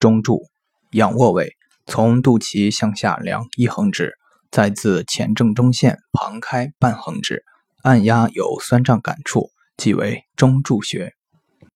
中柱仰卧位从肚脐向下量一横指再自前正中线旁开半横指按压有酸胀感触即为中柱穴。